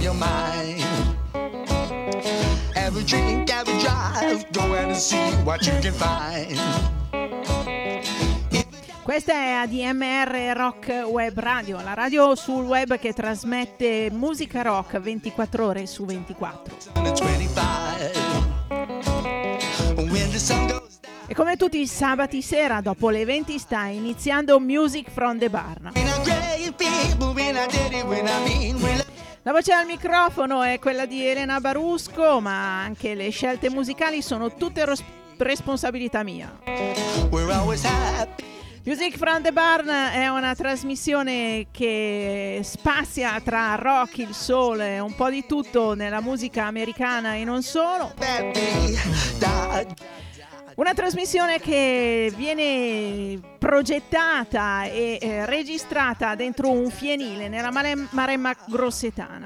on your mind. A drink, a drive, go and see what you can find. Questa è ADMR Rock Web Radio, la radio sul web che trasmette musica rock 24 ore su 24. E come tutti i sabati sera dopo le 20 sta iniziando Music from the Barn. La voce al microfono è quella di Elena Barusco, ma anche le scelte musicali sono tutte ros- responsabilità mia. Music from the Barn è una trasmissione che spazia tra rock, il soul e un po' di tutto nella musica americana e non solo. Una trasmissione che viene progettata e eh, registrata dentro un fienile nella Maremma Grossetana.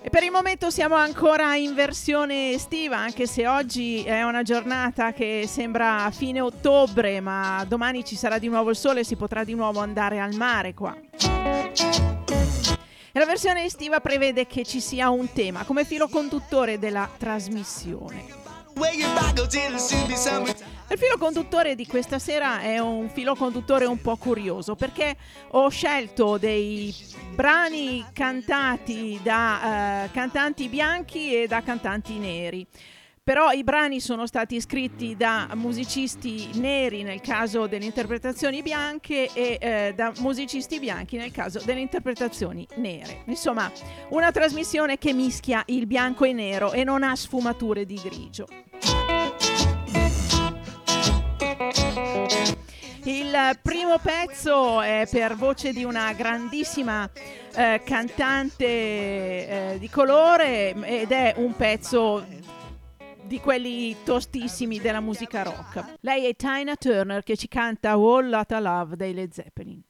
E per il momento siamo ancora in versione estiva, anche se oggi è una giornata che sembra fine ottobre, ma domani ci sarà di nuovo il sole e si potrà di nuovo andare al mare qua. La versione estiva prevede che ci sia un tema come filo conduttore della trasmissione. Il filo conduttore di questa sera è un filo conduttore un po' curioso perché ho scelto dei brani cantati da uh, cantanti bianchi e da cantanti neri però i brani sono stati scritti da musicisti neri nel caso delle interpretazioni bianche e eh, da musicisti bianchi nel caso delle interpretazioni nere. Insomma, una trasmissione che mischia il bianco e nero e non ha sfumature di grigio. Il primo pezzo è per voce di una grandissima eh, cantante eh, di colore ed è un pezzo di quelli tostissimi della musica rock. Lei è Tina Turner che ci canta All Lotta Love dei Led Zeppelin.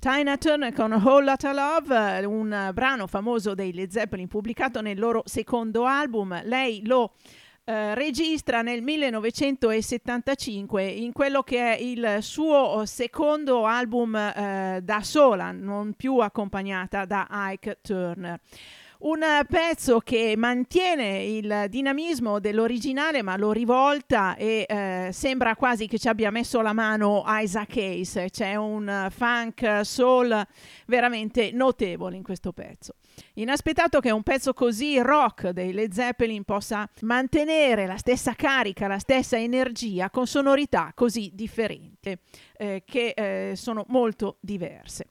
Tina Turner con Whole Lotta Love, un brano famoso dei Led Zeppelin pubblicato nel loro secondo album. Lei lo eh, registra nel 1975 in quello che è il suo secondo album eh, da sola, non più accompagnata da Ike Turner. Un pezzo che mantiene il dinamismo dell'originale ma lo rivolta e eh, sembra quasi che ci abbia messo la mano Isaac Hayes. C'è un funk soul veramente notevole in questo pezzo. Inaspettato che un pezzo così rock dei Led Zeppelin possa mantenere la stessa carica, la stessa energia con sonorità così differenti eh, che eh, sono molto diverse.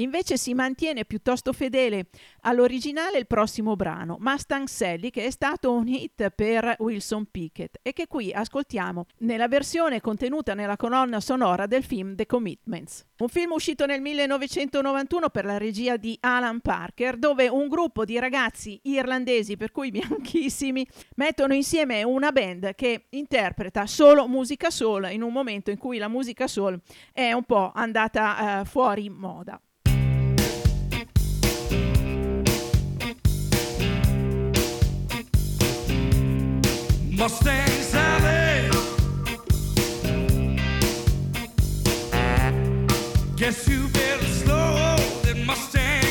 Invece si mantiene piuttosto fedele all'originale il prossimo brano, Mustang Sally, che è stato un hit per Wilson Pickett e che qui ascoltiamo nella versione contenuta nella colonna sonora del film The Commitments. Un film uscito nel 1991 per la regia di Alan Parker, dove un gruppo di ragazzi irlandesi, per cui bianchissimi, mettono insieme una band che interpreta solo musica soul in un momento in cui la musica soul è un po' andata uh, fuori moda. Mustang Sally. Guess you better slow that Mustang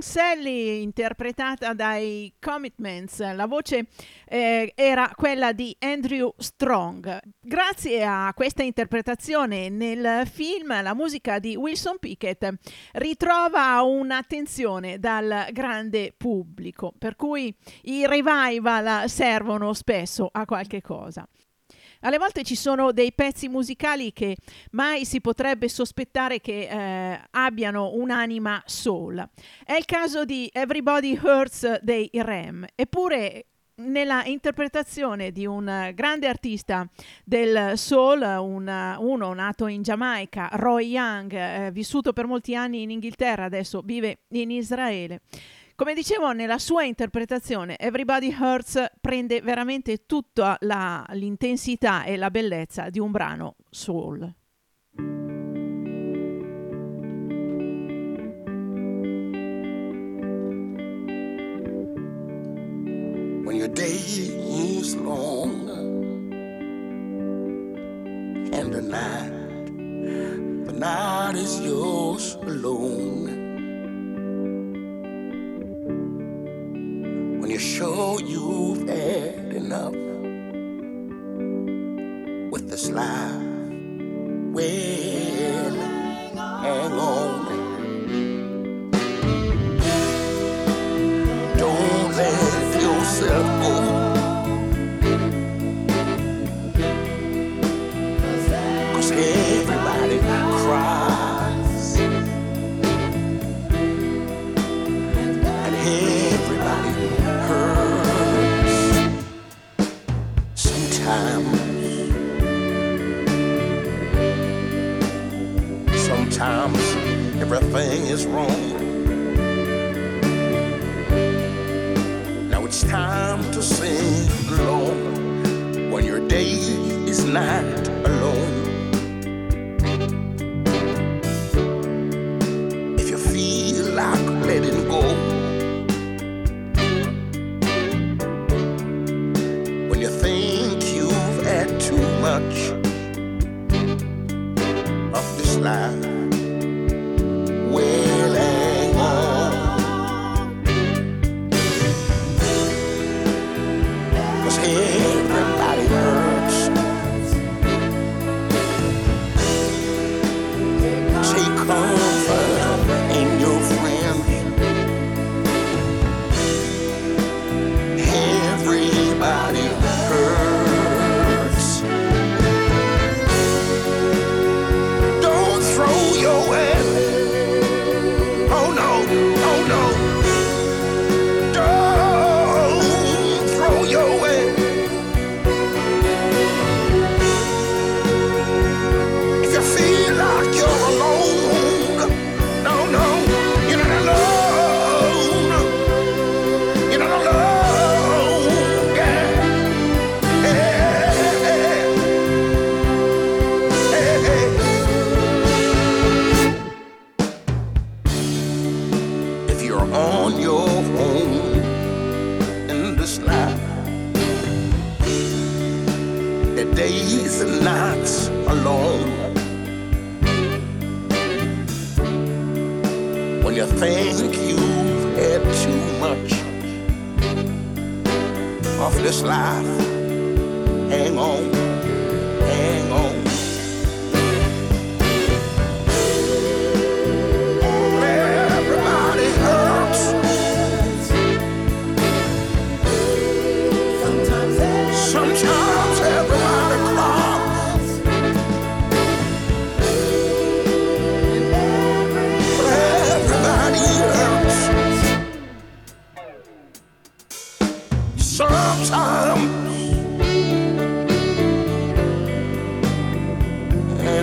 Sally interpretata dai Commitments, la voce eh, era quella di Andrew Strong. Grazie a questa interpretazione nel film la musica di Wilson Pickett ritrova un'attenzione dal grande pubblico, per cui i revival servono spesso a qualche cosa. Alle volte ci sono dei pezzi musicali che mai si potrebbe sospettare che eh, abbiano un'anima soul. È il caso di Everybody Hurts dei Rem, eppure nella interpretazione di un grande artista del soul, un, uno nato in Giamaica, Roy Young, eh, vissuto per molti anni in Inghilterra, adesso vive in Israele. Come dicevo, nella sua interpretazione Everybody Hurts prende veramente tutta la, l'intensità e la bellezza di un brano soul. When your day is long and the night, the night is yours alone. When you're sure you've had enough with this life. Well, hang on. Don't let yourself go. Sometimes everything is wrong. Now it's time to sing along when your day is not alone.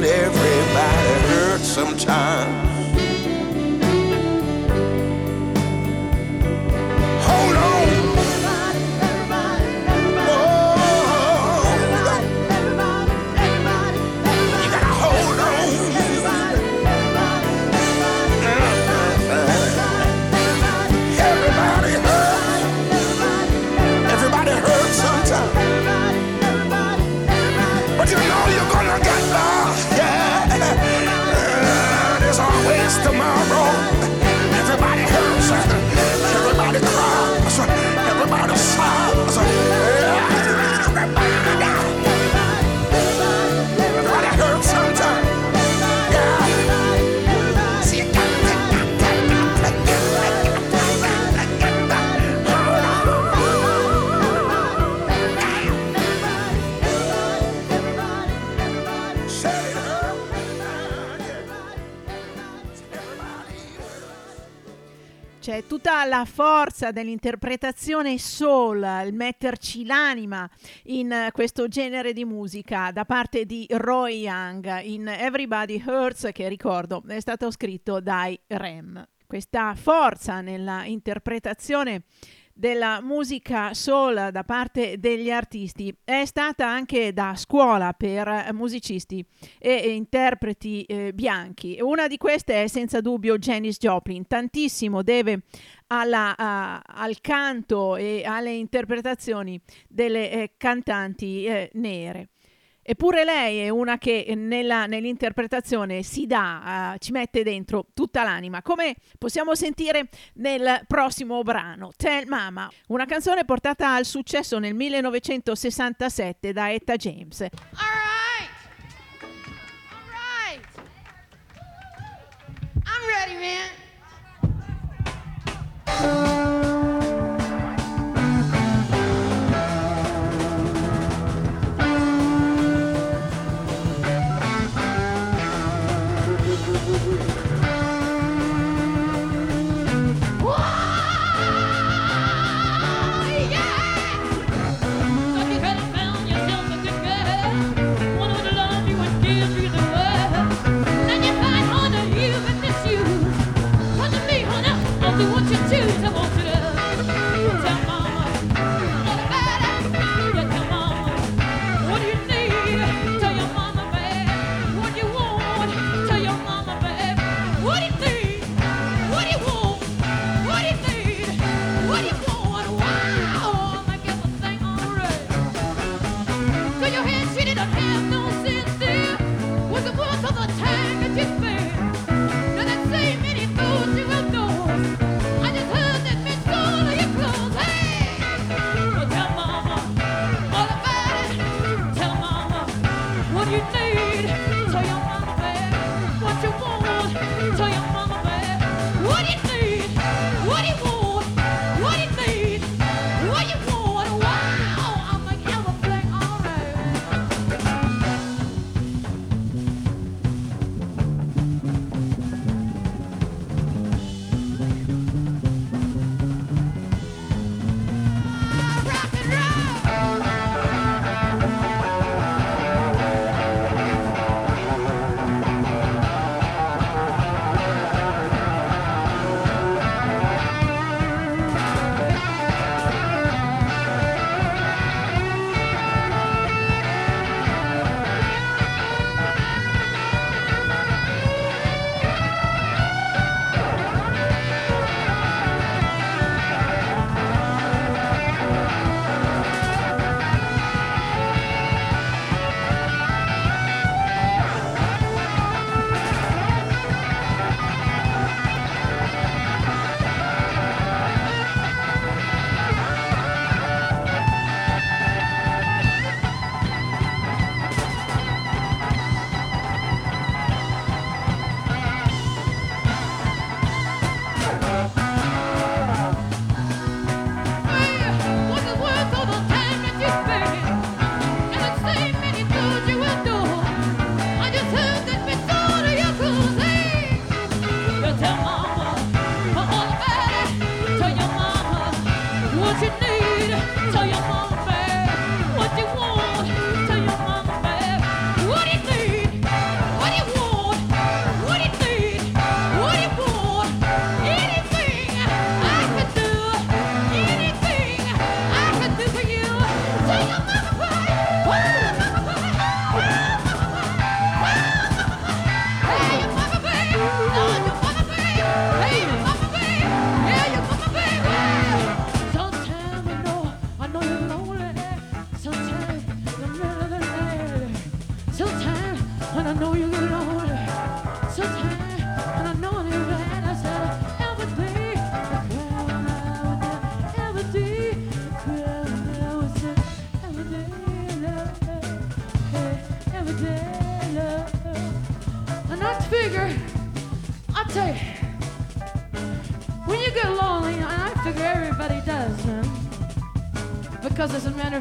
Everybody hurts sometimes. tutta la forza dell'interpretazione soul, il metterci l'anima in questo genere di musica da parte di Roy Young in Everybody Hurts, che ricordo è stato scritto dai Rem. Questa forza nella interpretazione della musica soul da parte degli artisti. È stata anche da scuola per musicisti e interpreti eh, bianchi. Una di queste è senza dubbio Janis Joplin. Tantissimo deve alla, a, al canto e alle interpretazioni delle eh, cantanti eh, nere. Eppure lei è una che eh, nella, nell'interpretazione si dà, uh, ci mette dentro tutta l'anima, come possiamo sentire nel prossimo brano, Tell Mama, una canzone portata al successo nel 1967 da Etta James. All right. All right. I'm ready, man.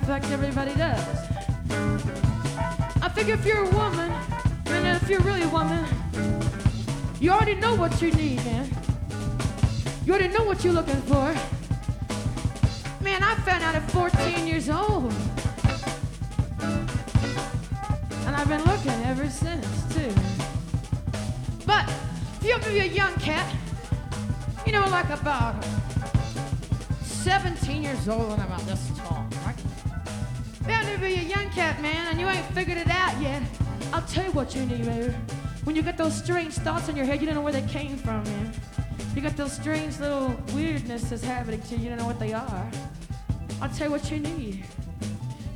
matter of fact, everybody does. I figure if you're a woman, and if you're really a woman, you already know what you need, man. You already know what you're looking for. Man, I found out at 14 years old. And I've been looking ever since, too. But if you're a young cat, you know, like about 17 years old, and about this Ever be young cat, man, and you ain't figured it out yet, I'll tell you what you need, baby. When you get those strange thoughts in your head, you don't know where they came from, man. You got those strange little weirdnesses happening to you, you don't know what they are. I'll tell you what you need.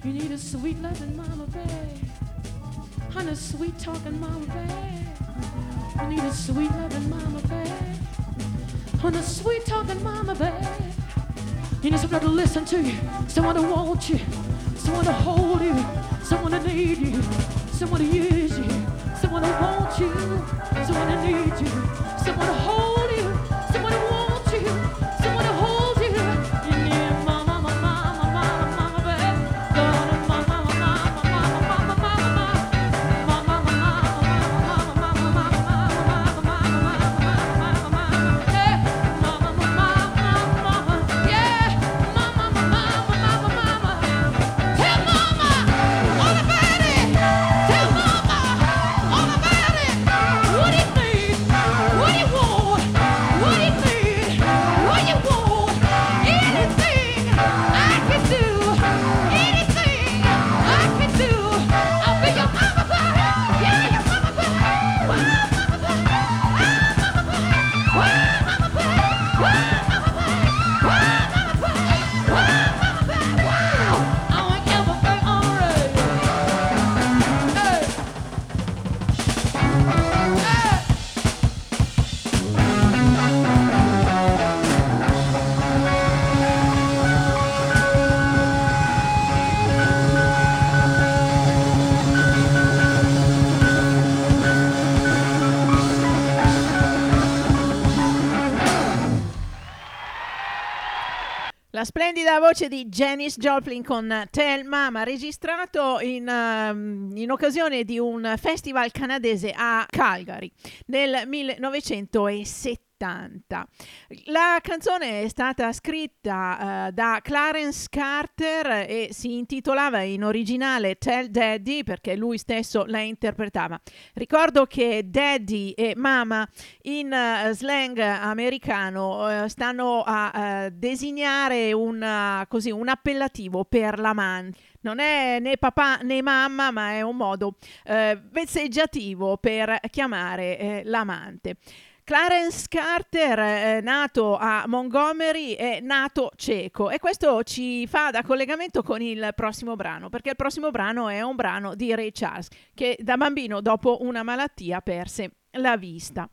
You need a sweet loving mama. And a sweet talking mama bear. You need a sweet loving mama. And a sweet talking mama bear. You need someone to listen to you, someone to want you, someone to hold you, someone to need you, someone to use you, someone to want you, someone to need you, someone to hold you, La splendida voce di Janis Joplin con Tell Mama, registrato in, ehm, in occasione di un festival canadese a Calgary nel 1970. La canzone è stata scritta eh, da Clarence Carter e si intitolava in originale Tell Daddy perché lui stesso la interpretava. Ricordo che Daddy e Mama in eh, slang americano eh, stanno a designare un, così, un appellativo per l'amante. Non è né papà né mamma, ma è un modo eh, vezzeggiativo per chiamare eh, l'amante. Clarence Carter, eh, nato a Montgomery, è nato cieco e questo ci fa da collegamento con il prossimo brano, perché il prossimo brano è un brano di Ray Charles, che da bambino dopo una malattia perse la vista.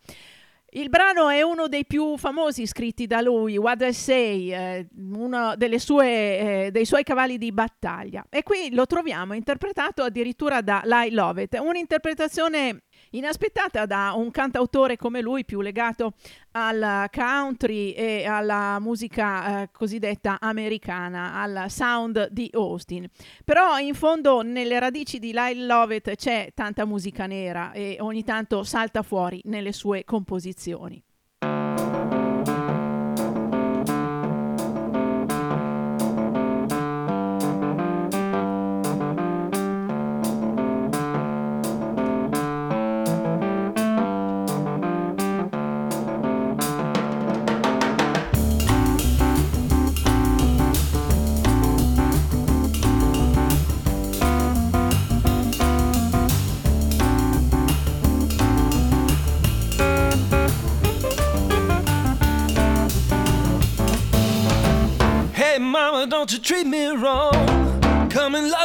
Il brano è uno dei più famosi scritti da lui, What I Say, eh, uno sue, eh, dei suoi cavalli di battaglia. E qui lo troviamo interpretato addirittura da Lai Lovett, un'interpretazione inaspettata da un cantautore come lui, più legato al country e alla musica eh, cosiddetta americana, al sound di Austin. Però in fondo nelle radici di Lyle Lovett c'è tanta musica nera e ogni tanto salta fuori nelle sue composizioni.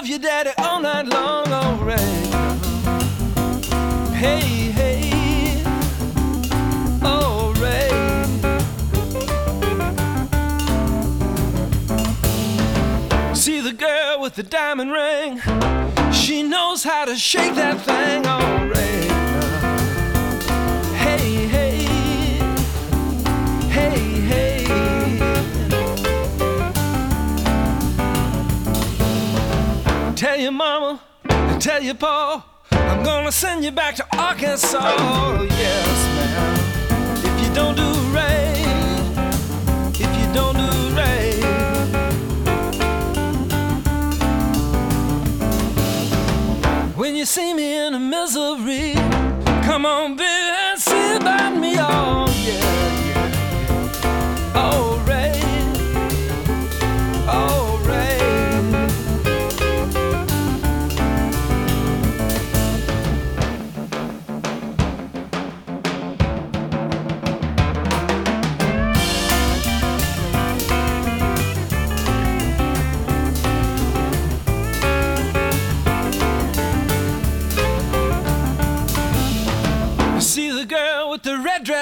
Love your daddy all night long, alright. Hey, hey, alright. See the girl with the diamond ring. She knows how to shake that thing, alright. tell you, Paul, I'm gonna send you back to Arkansas. Yes, ma'am. If you don't do right, if you don't do right. When you see me in a misery, come on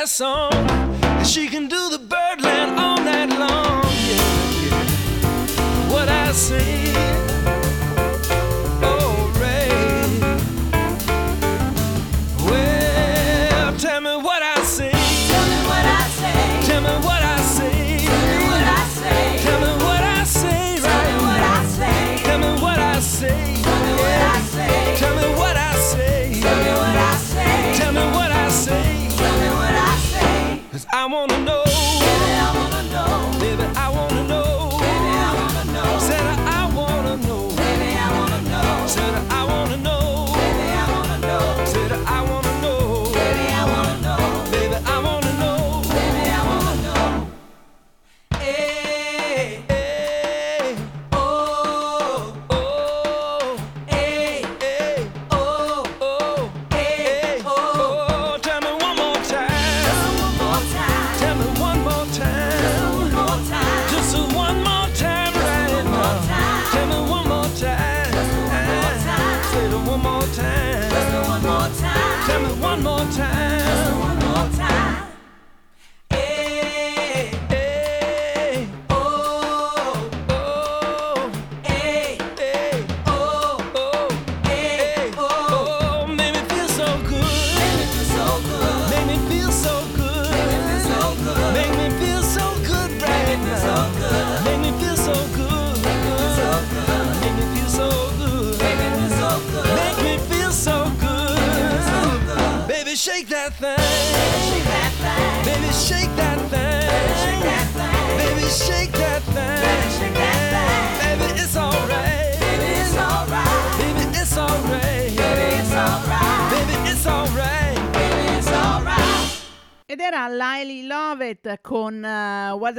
red dress on, and she can do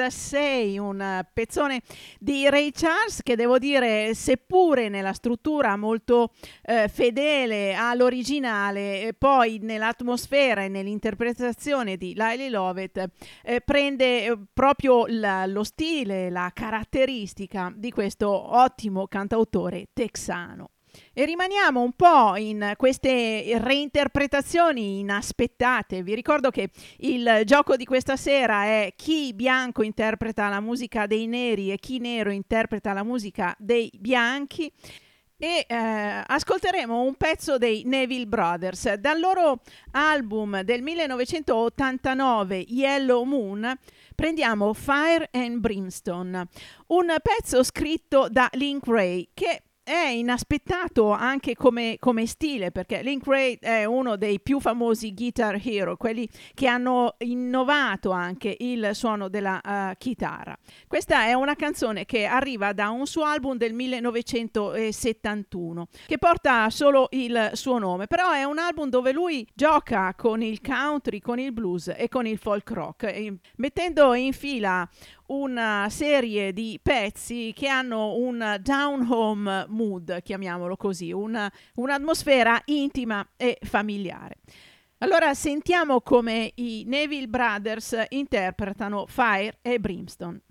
2006 un eh, pezzone di Ray Charles che devo dire seppure nella struttura molto eh, fedele all'originale eh, poi nell'atmosfera e nell'interpretazione di Lily Lovett eh, prende eh, proprio la, lo stile, la caratteristica di questo ottimo cantautore texano. E rimaniamo un po' in queste reinterpretazioni inaspettate. Vi ricordo che il gioco di questa sera è chi bianco interpreta la musica dei neri e chi nero interpreta la musica dei bianchi. E eh, ascolteremo un pezzo dei Neville Brothers dal loro album del 1989 Yellow Moon. Prendiamo Fire and Brimstone, un pezzo scritto da Link Ray che è inaspettato anche come, come stile perché Link Ray è uno dei più famosi guitar hero, quelli che hanno innovato anche il suono della eh, chitarra. Questa è una canzone che arriva da un suo album del 1971 che porta solo il suo nome, però è un album dove lui gioca con il country, con il blues e con il folk rock, mettendo in fila una serie di pezzi che hanno un down home mood, chiamiamolo così, una- un'atmosfera intima e familiare. Allora sentiamo come i Neville Brothers interpretano Fire e Brimstone.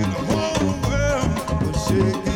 And the whole world, but shaking.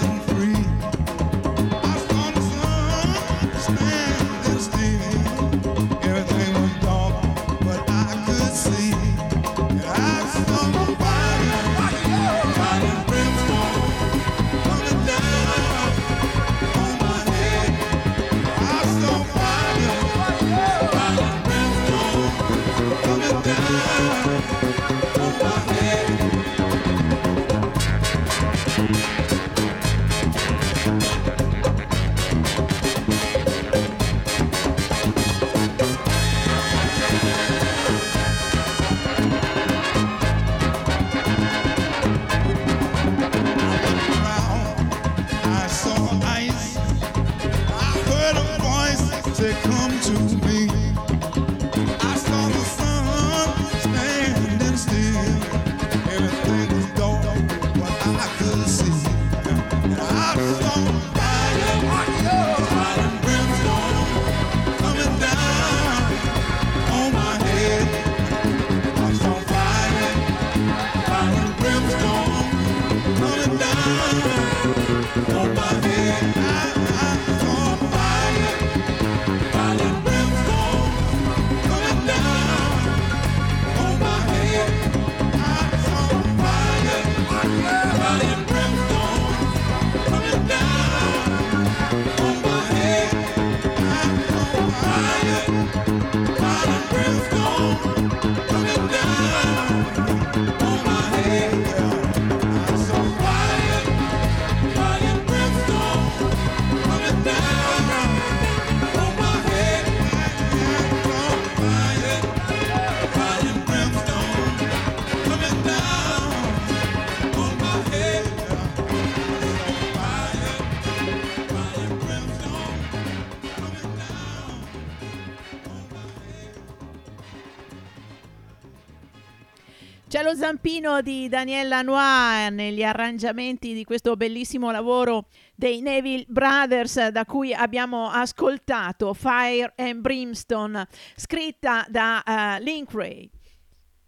Campino di Daniela Noir negli arrangiamenti di questo bellissimo lavoro dei Neville Brothers da cui abbiamo ascoltato Fire and Brimstone scritta da eh, uh, Linkray.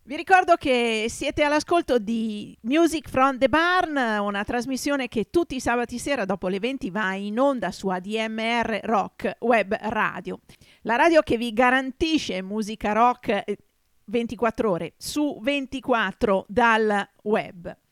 Vi ricordo che siete all'ascolto di Music from the Barn, una trasmissione che tutti i sabati sera dopo le 20 va in onda su ADMR Rock Web Radio. La radio che vi garantisce musica rock eh, 24 ore su 24 dal web.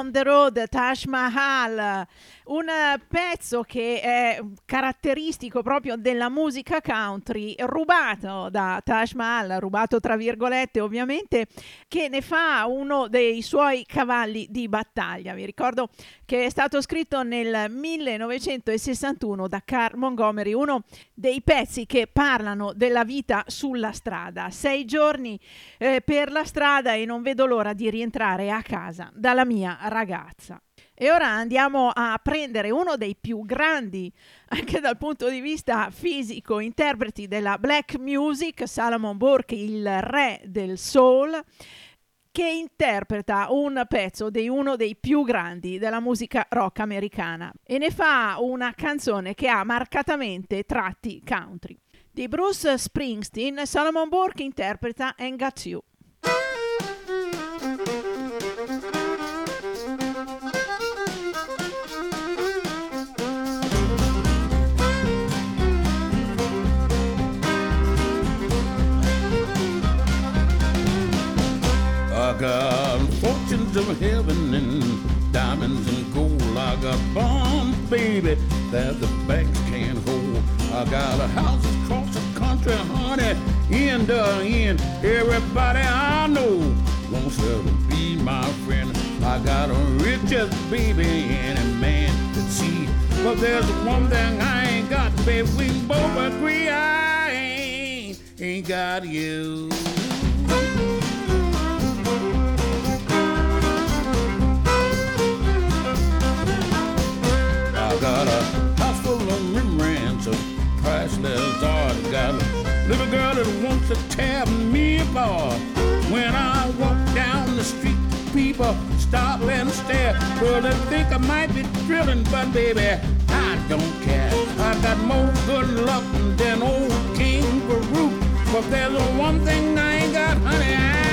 On the Road, Taj Mahal, un pezzo che è caratteristico proprio della musica country, rubato da Taj Mahal, rubato tra virgolette ovviamente, che ne fa uno dei suoi cavalli di battaglia. Vi ricordo che è stato scritto nel 1961 da Carl Montgomery, uno dei pezzi che parlano della vita sulla strada. Sei giorni eh, per la strada e non vedo l'ora di rientrare a casa dalla mia ragazza. E ora andiamo a prendere uno dei più grandi, anche dal punto di vista fisico, interpreti della black music, Salomon Burke, il re del soul, che interpreta un pezzo di uno dei più grandi della musica rock americana e ne fa una canzone che ha marcatamente tratti country. Di Bruce Springsteen, Salomon Burke interpreta Ain't Got You. That the banks can't hold. I got a house across the country, honey, end to end. Everybody I know wants to be my friend. I got a richest baby any man could see. But there's one thing I ain't got, baby. We both agree I ain't, ain't got you. Priceless art. Got little girl that wants to tear me apart. When I walk down the street, people stop and stare. Well, they think I might be drilling, but baby, I don't care. I got more good luck than old King Farouk. But there's one thing I ain't got, honey. I ain't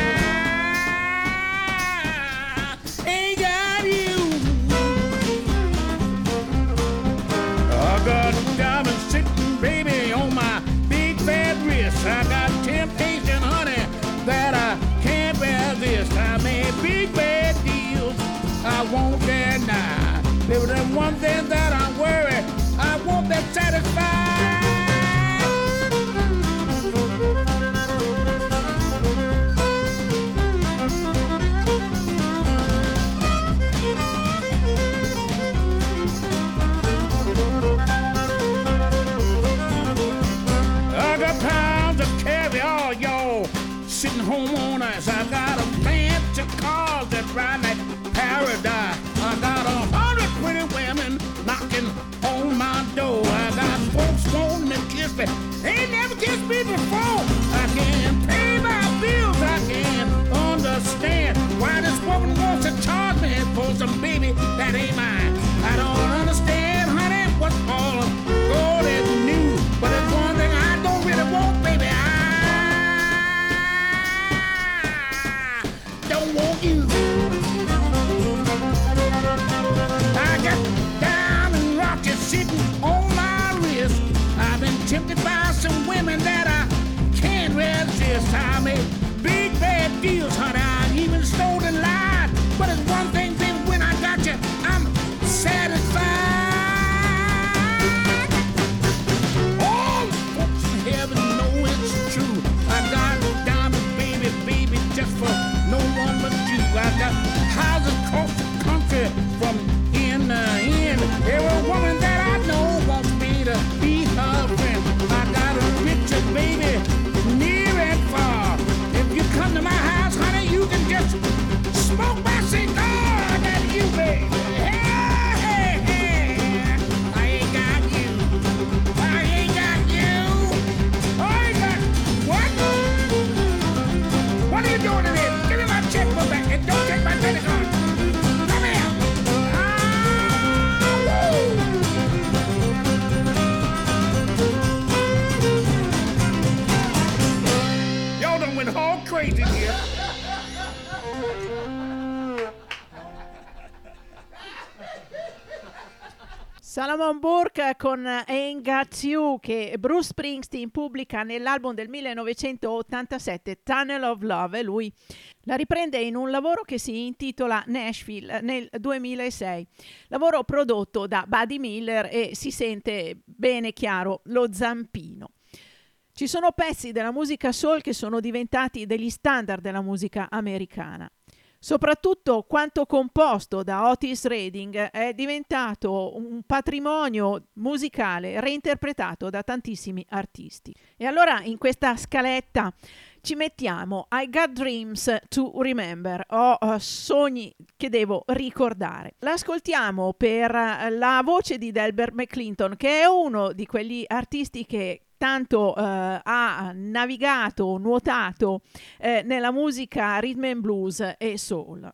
Something that I'm worried I won't be satisfied. Me before. I can pay my bills. I can't understand why this woman wants to charge me for some baby that ain't mine. Salomon Burke con Ain't Got You che Bruce Springsteen pubblica nell'album del 1987 Tunnel of Love e lui la riprende in un lavoro che si intitola Nashville nel 2006, lavoro prodotto da Buddy Miller e si sente bene chiaro lo zampino. Ci sono pezzi della musica soul che sono diventati degli standard della musica americana. Soprattutto quanto composto da Otis Redding è diventato un patrimonio musicale reinterpretato da tantissimi artisti. E allora in questa scaletta ci mettiamo I Got Dreams to Remember, ho eh, sogni che devo ricordare. L'ascoltiamo per eh, la voce di Delbert McClinton, che è uno di quegli artisti che tanto eh, ha navigato, nuotato eh, nella musica rhythm and blues e soul.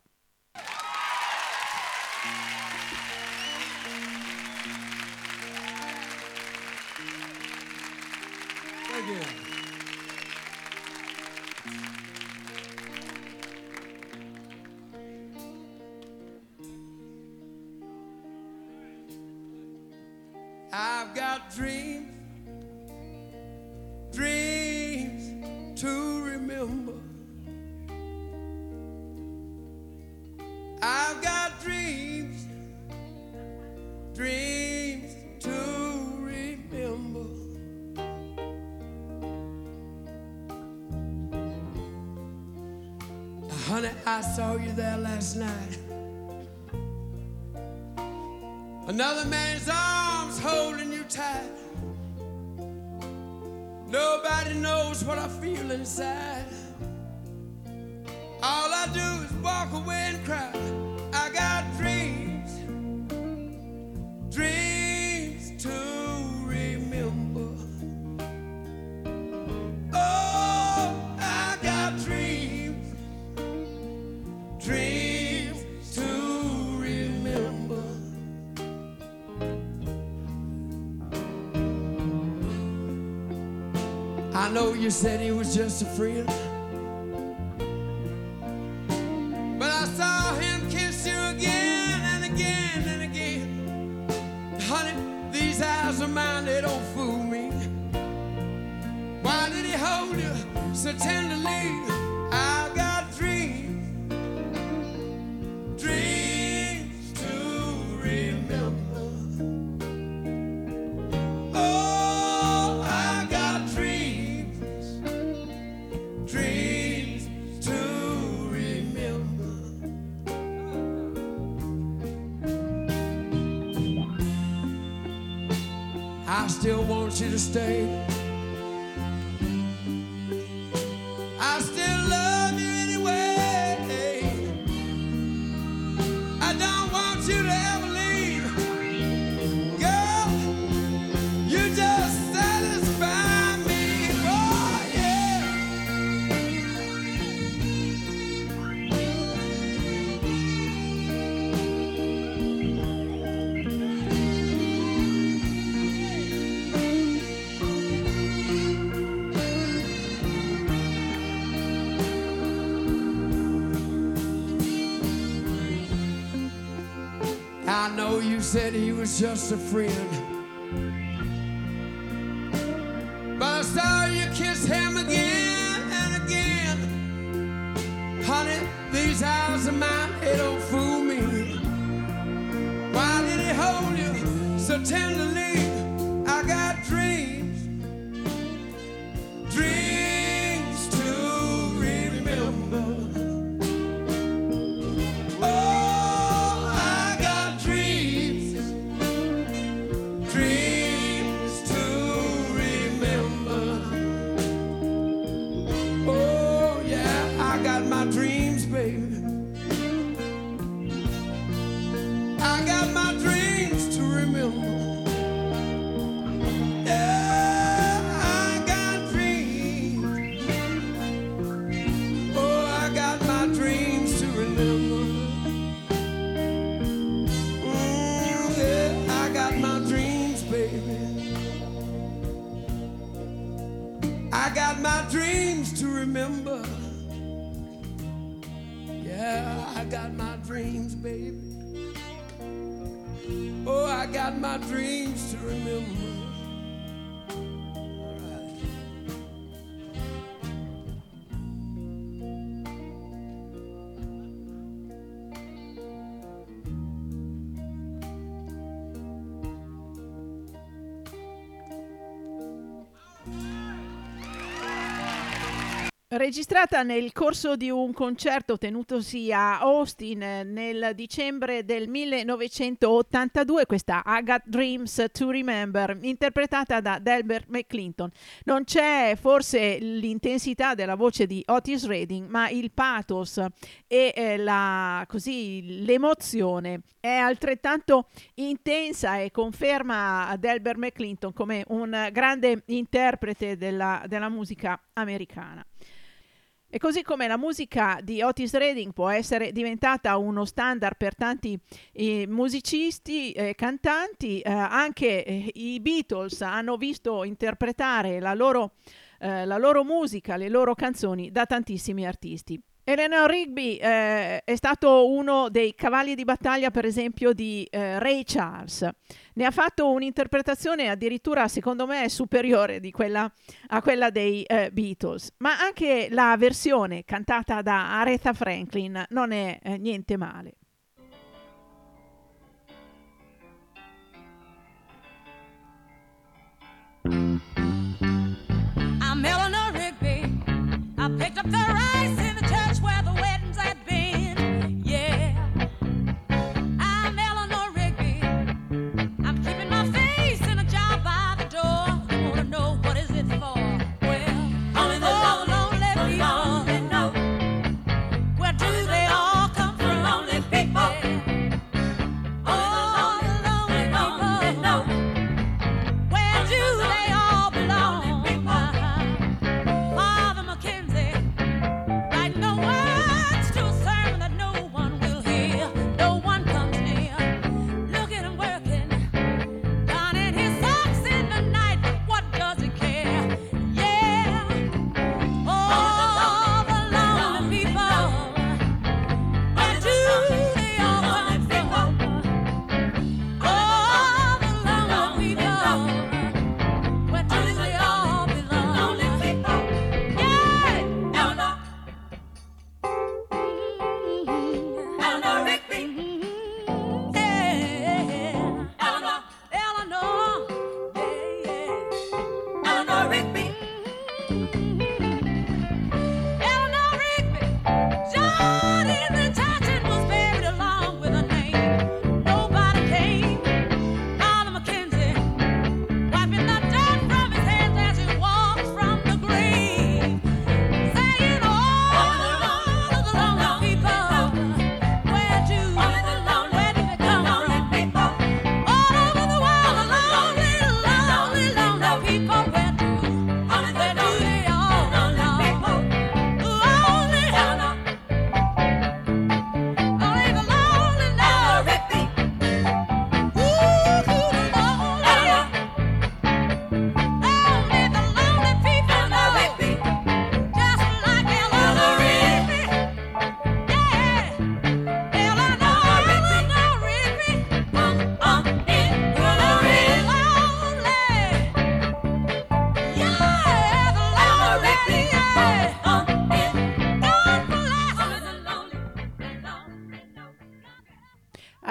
Honey, I saw you there last night. Another man's arms holding you tight. Nobody knows what I feel inside. All I do is walk away and cry. You said he was just a friend. But I saw him kiss you again and again and again. Honey, these eyes of mine, they don't fool me. Why did he hold you so tenderly? Know you said he was just a friend. Registrata nel corso di un concerto tenutosi a Austin eh, nel dicembre del 1982, questa I Dreams to Remember, interpretata da Delbert McClinton. Non c'è forse l'intensità della voce di Otis Redding, ma il pathos e eh, la, così, l'emozione è altrettanto intensa e conferma Delbert McClinton come un grande interprete della, della musica americana. E così come la musica di Otis Redding può essere diventata uno standard per tanti eh, musicisti eh, cantanti, eh, anche eh, i Beatles hanno visto interpretare la loro, eh, la loro musica, le loro canzoni da tantissimi artisti. Eleanor Rigby eh, è stato uno dei cavalli di battaglia, per esempio, di eh, Ray Charles. Ne ha fatto un'interpretazione addirittura, secondo me, superiore quella, a quella dei eh, Beatles. Ma anche la versione cantata da Aretha Franklin non è eh, niente male. I'm Eleanor Rigby. I picked up the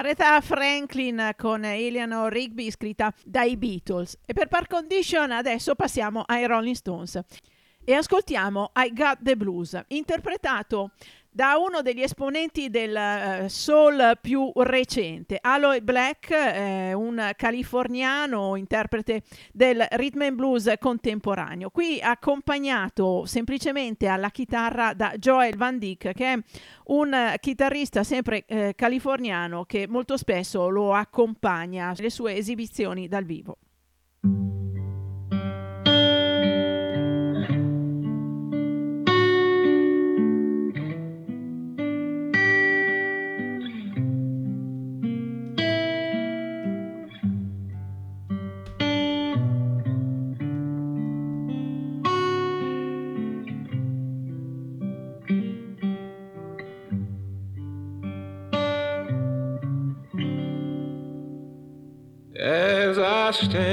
Aretha Franklin con Eleanor Rigby scritta dai Beatles. E per par condition adesso passiamo ai Rolling Stones e ascoltiamo I Got the Blues, interpretato da uno degli esponenti del eh, soul più recente, Aloy Black, eh, un californiano interprete del rhythm and blues contemporaneo, qui accompagnato semplicemente alla chitarra da Joel Van Dyke, che è un chitarrista sempre eh, californiano che molto spesso lo accompagna alle sue esibizioni dal vivo. trusted.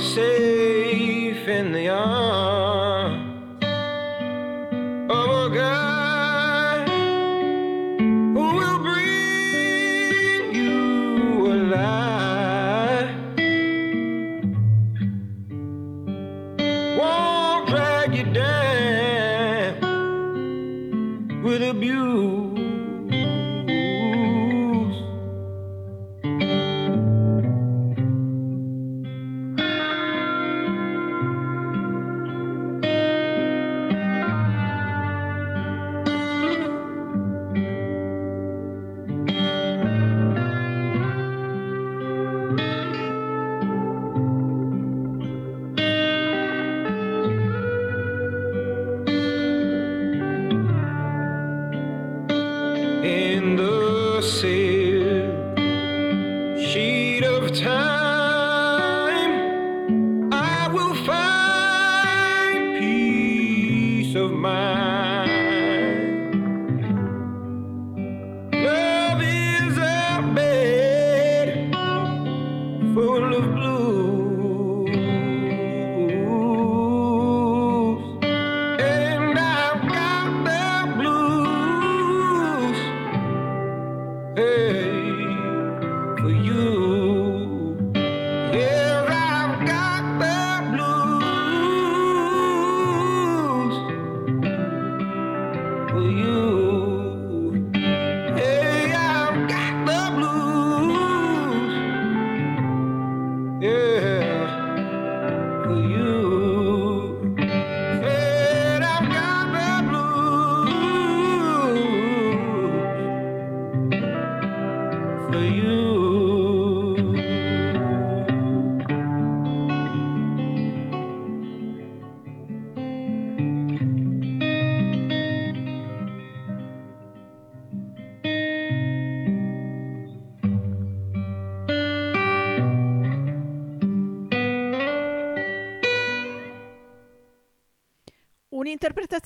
You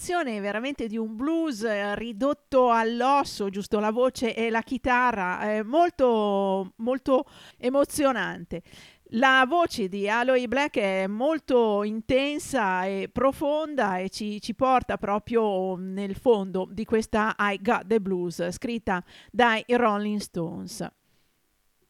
Un'interpretazione veramente di un blues eh, ridotto all'osso, giusto la voce e la chitarra, molto, molto emozionante. La voce di Aloy Black è molto intensa e profonda e ci, ci porta proprio nel fondo di questa I Got the Blues scritta dai Rolling Stones.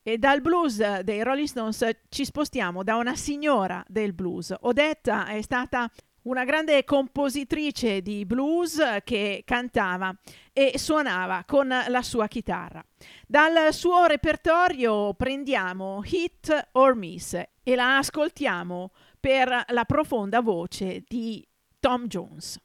E dal blues dei Rolling Stones ci spostiamo da una signora del blues. Odetta è stata una grande compositrice di blues che cantava e suonava con la sua chitarra. Dal suo repertorio prendiamo Hit or Miss e la ascoltiamo per la profonda voce di Tom Jones.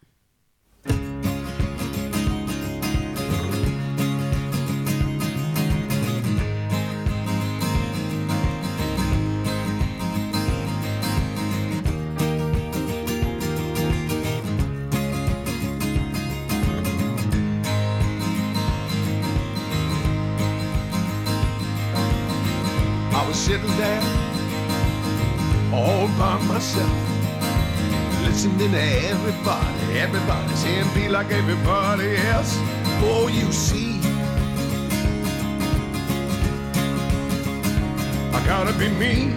Was sitting there all by myself, listening to everybody, everybody saying be like everybody else. Oh, you see, I gotta be me.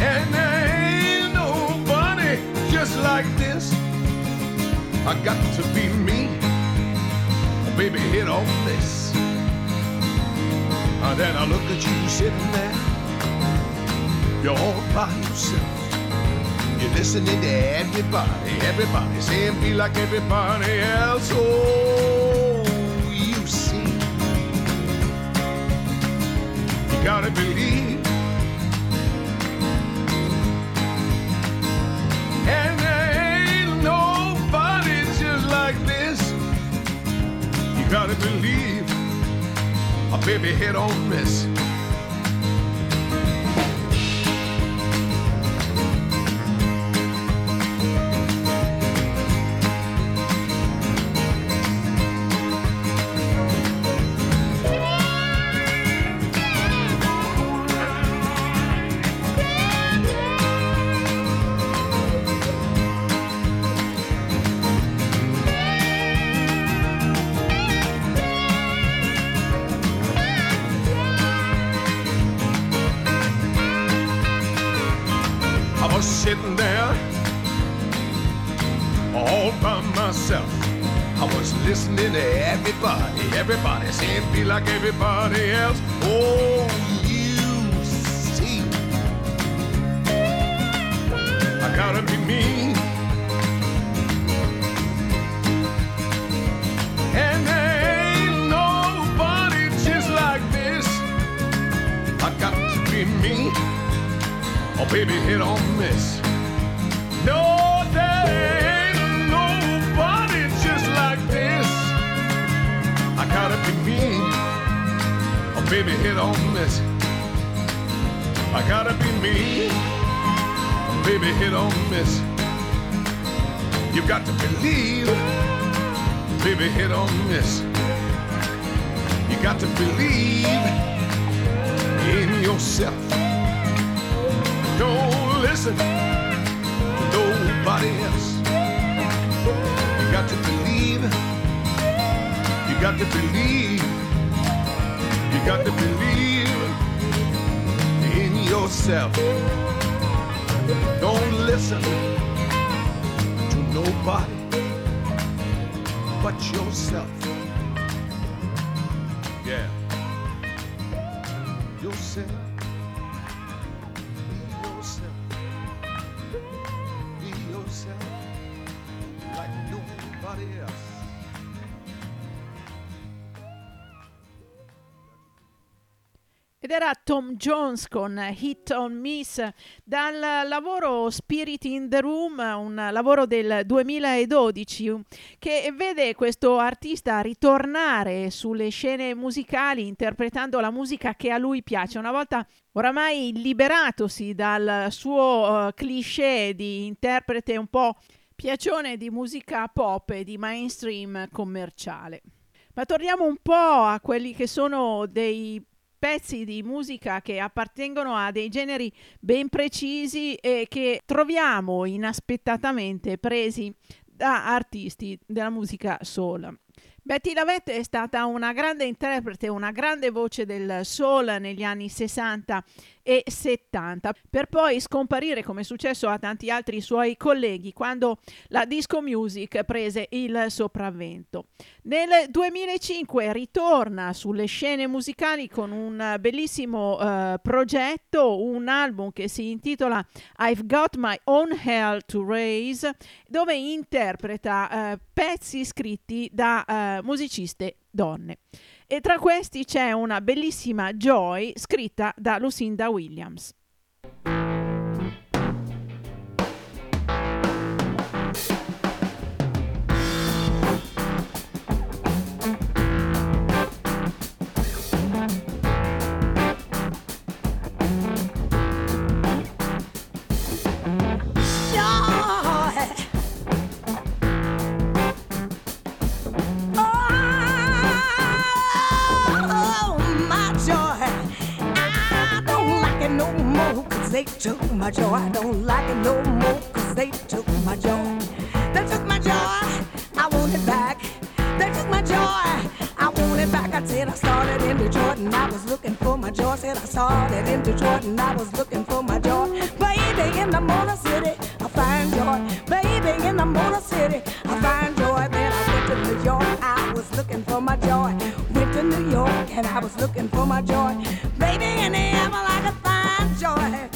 And there ain't nobody just like this. I got to be me. Oh, baby, hit on this. And then I look at you sitting there. You're all by yourself. You're listening to everybody, everybody saying be like everybody else. Oh, you see, you gotta believe. And there ain't nobody just like this. You gotta believe. A baby hit on this. Everybody, everybody saying be like everybody else. Oh, baby, hit on this. You got to believe. Baby, hit on this. You got to believe in yourself. Don't listen to nobody else. You got to believe. You got to believe. You got to believe in yourself. Don't listen to nobody but yourself. Yeah. Yourself. Ed era Tom Jones con Hit on Miss dal lavoro Spirit in the Room, un lavoro del 2012 che vede questo artista ritornare sulle scene musicali interpretando la musica che a lui piace. Una volta oramai liberatosi dal suo uh, cliché di interprete un po' piacione di musica pop e di mainstream commerciale. Ma torniamo un po' a quelli che sono dei pezzi di musica che appartengono a dei generi ben precisi e che troviamo inaspettatamente presi da artisti della musica soul. Betty Lavette è stata una grande interprete, una grande voce del soul negli anni 60 e 70, per poi scomparire come è successo a tanti altri suoi colleghi quando la disco music prese il sopravvento. Nel 2005 ritorna sulle scene musicali con un bellissimo eh, progetto, un album che si intitola I've Got My Own Hell to Raise, dove interpreta eh, pezzi scritti da eh, musiciste donne. E tra questi c'è una bellissima Joy scritta da Lucinda Williams. 'Cause they took my joy. I don't like it no more 'cause they took my joy. They took my joy. I want it back. They took my joy. I want it back. I said I started in Detroit and I was looking for my joy. Said I started in Detroit and I was looking for my joy. Baby in the Motor City, I find joy. Baby in the Motor City, I find joy. Then I went to New York. I was looking for my joy. Went to New York and I was looking for my joy. Baby in the apple, I could find joy.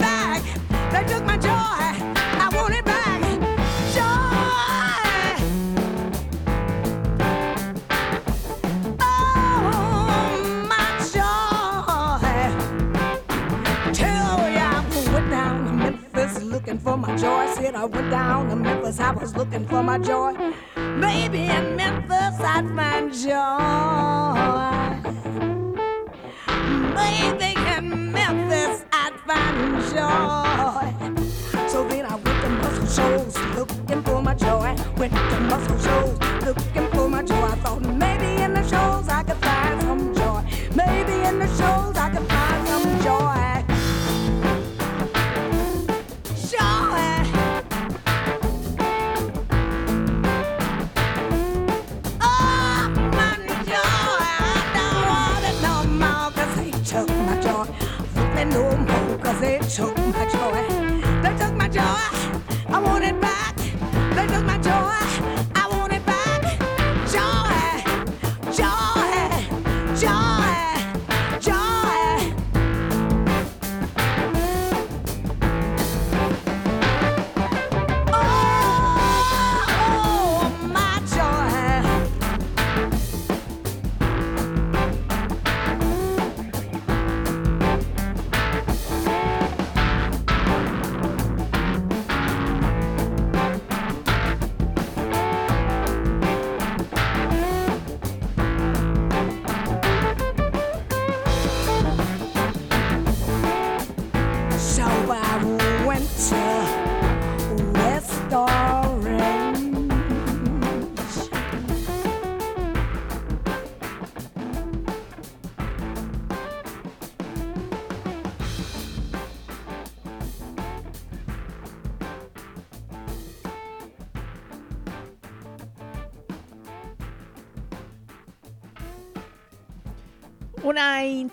I went down to Memphis, I was looking for my joy. Maybe in Memphis I'd find joy. Maybe in Memphis I'd find joy. So then I went to muscle shows looking for my joy. Went to muscle shows looking took my joy. They took my joy. I want it back.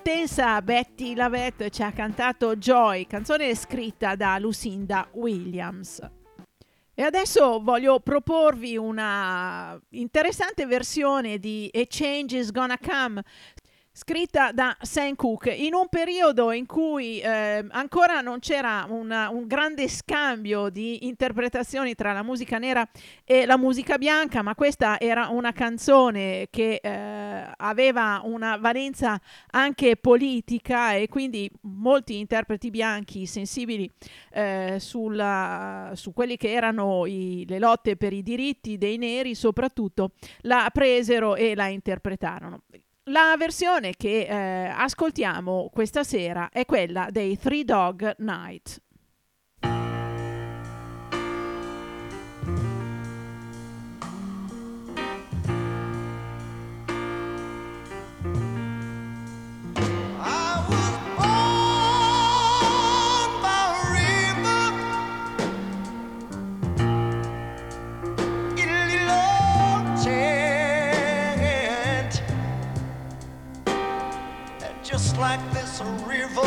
Una intensa Betty Lavette ci ha cantato Joy, canzone scritta da Lucinda Williams. E adesso voglio proporvi una interessante versione di A Change is Gonna Come scritta da Sam Cooke in un periodo in cui eh, ancora non c'era una- un grande scambio di interpretazioni tra la musica nera e la musica bianca, ma questa era una canzone che eh, aveva una valenza anche politica e quindi molti interpreti bianchi sensibili eh, sulla- su quelli che erano i- le lotte per i diritti dei neri soprattutto la presero e la interpretarono. La versione che eh, ascoltiamo questa sera è quella dei Three Dog Night. Like this river,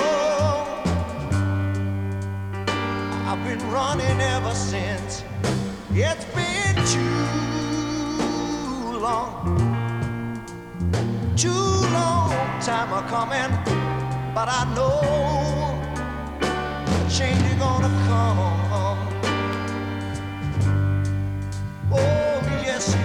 I've been running ever since. It's been too long too long time a coming, but I know a change is gonna come. Oh, yes,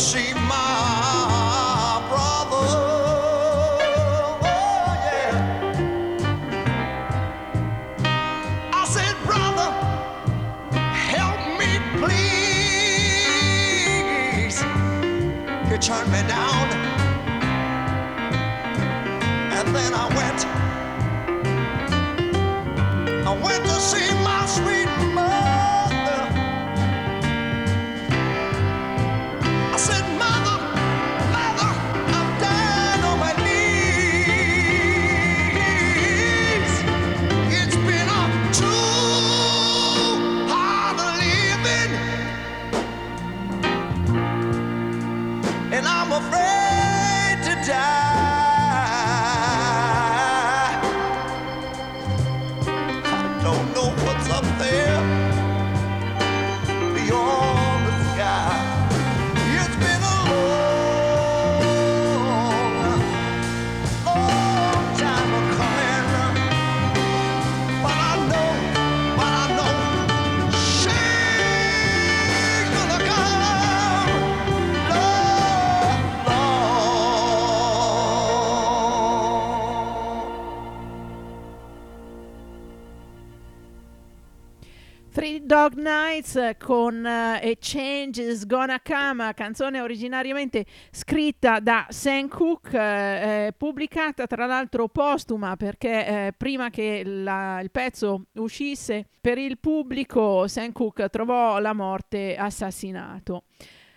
see my brother. Oh, yeah. I said, brother, help me, please. He turned me down. And then I went, I went to see my sweet Nights con eh, A Change is Gonna Come, canzone originariamente scritta da Sam Cooke, eh, eh, pubblicata tra l'altro postuma perché eh, prima che la- il pezzo uscisse per il pubblico Sam Cooke trovò la morte assassinato.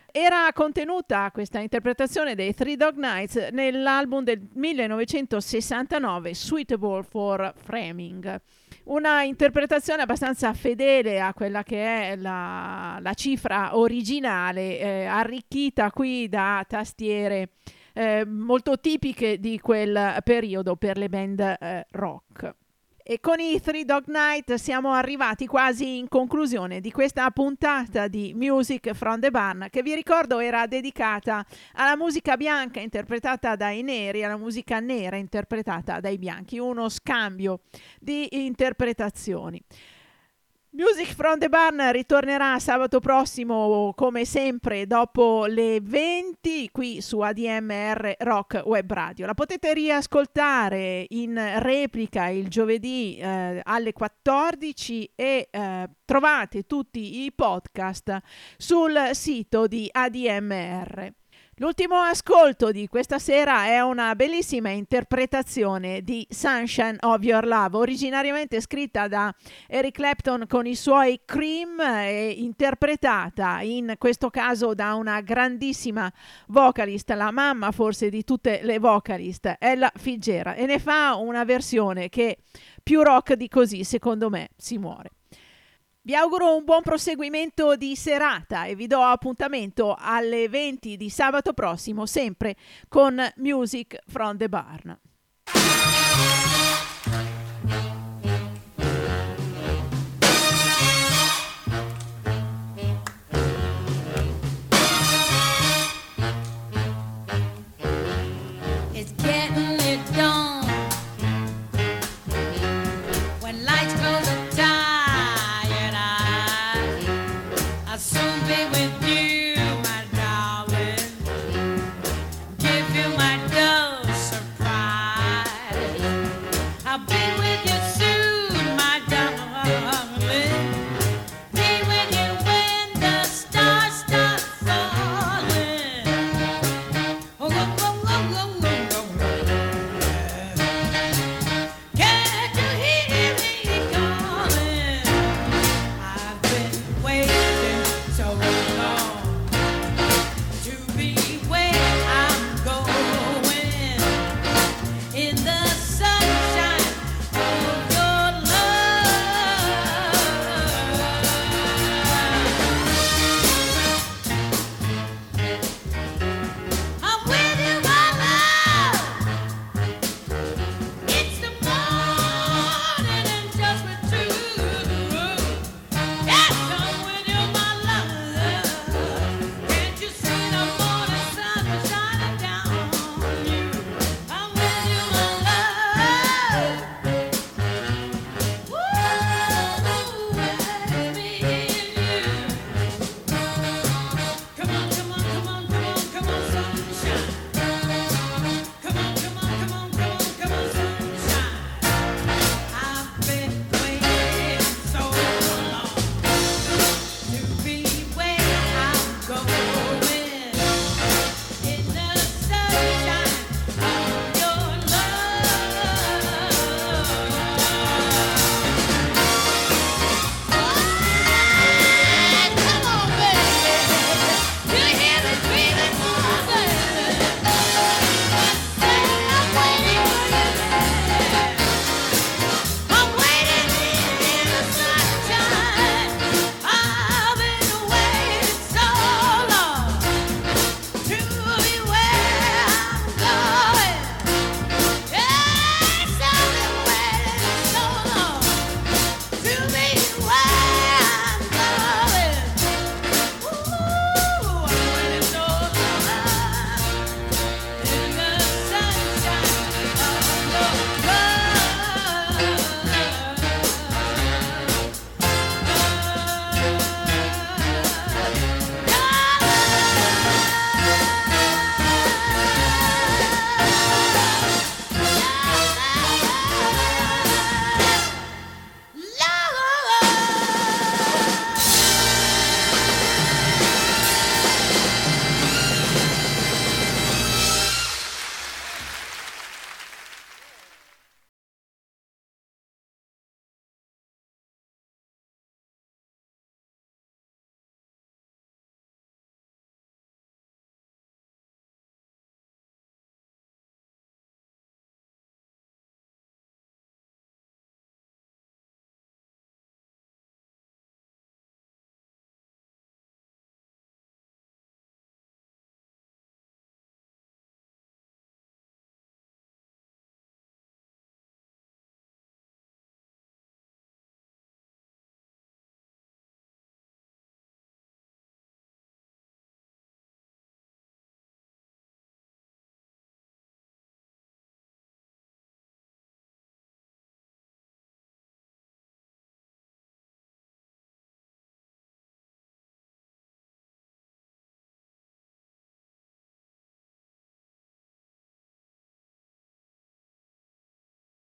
Era contenuta questa interpretazione dei Three Dog Nights nell'album del 1969 Suitable for Framing. Una interpretazione abbastanza fedele a quella che è la, la cifra originale, eh, arricchita qui da tastiere eh, molto tipiche di quel periodo per le band eh, rock. E con i Three Dog Night siamo arrivati quasi in conclusione di questa puntata di Music from the Barn che vi ricordo era dedicata alla musica bianca interpretata dai neri, alla musica nera interpretata dai bianchi, uno scambio di interpretazioni. Music from the Barn ritornerà sabato prossimo come sempre dopo le 20 qui su ADMR Rock Web Radio. La potete riascoltare in replica il giovedì eh, alle 14 e eh, trovate tutti i podcast sul sito di ADMR. L'ultimo ascolto di questa sera è una bellissima interpretazione di Sunshine of Your Love, originariamente scritta da Eric Clapton con i suoi Cream e interpretata in questo caso da una grandissima vocalist, la mamma forse di tutte le vocalist, Ella Figgera, e ne fa una versione che più rock di così secondo me si muore. Vi auguro un buon proseguimento di serata e vi do appuntamento alle 20 di sabato prossimo, sempre con Music from the Barn.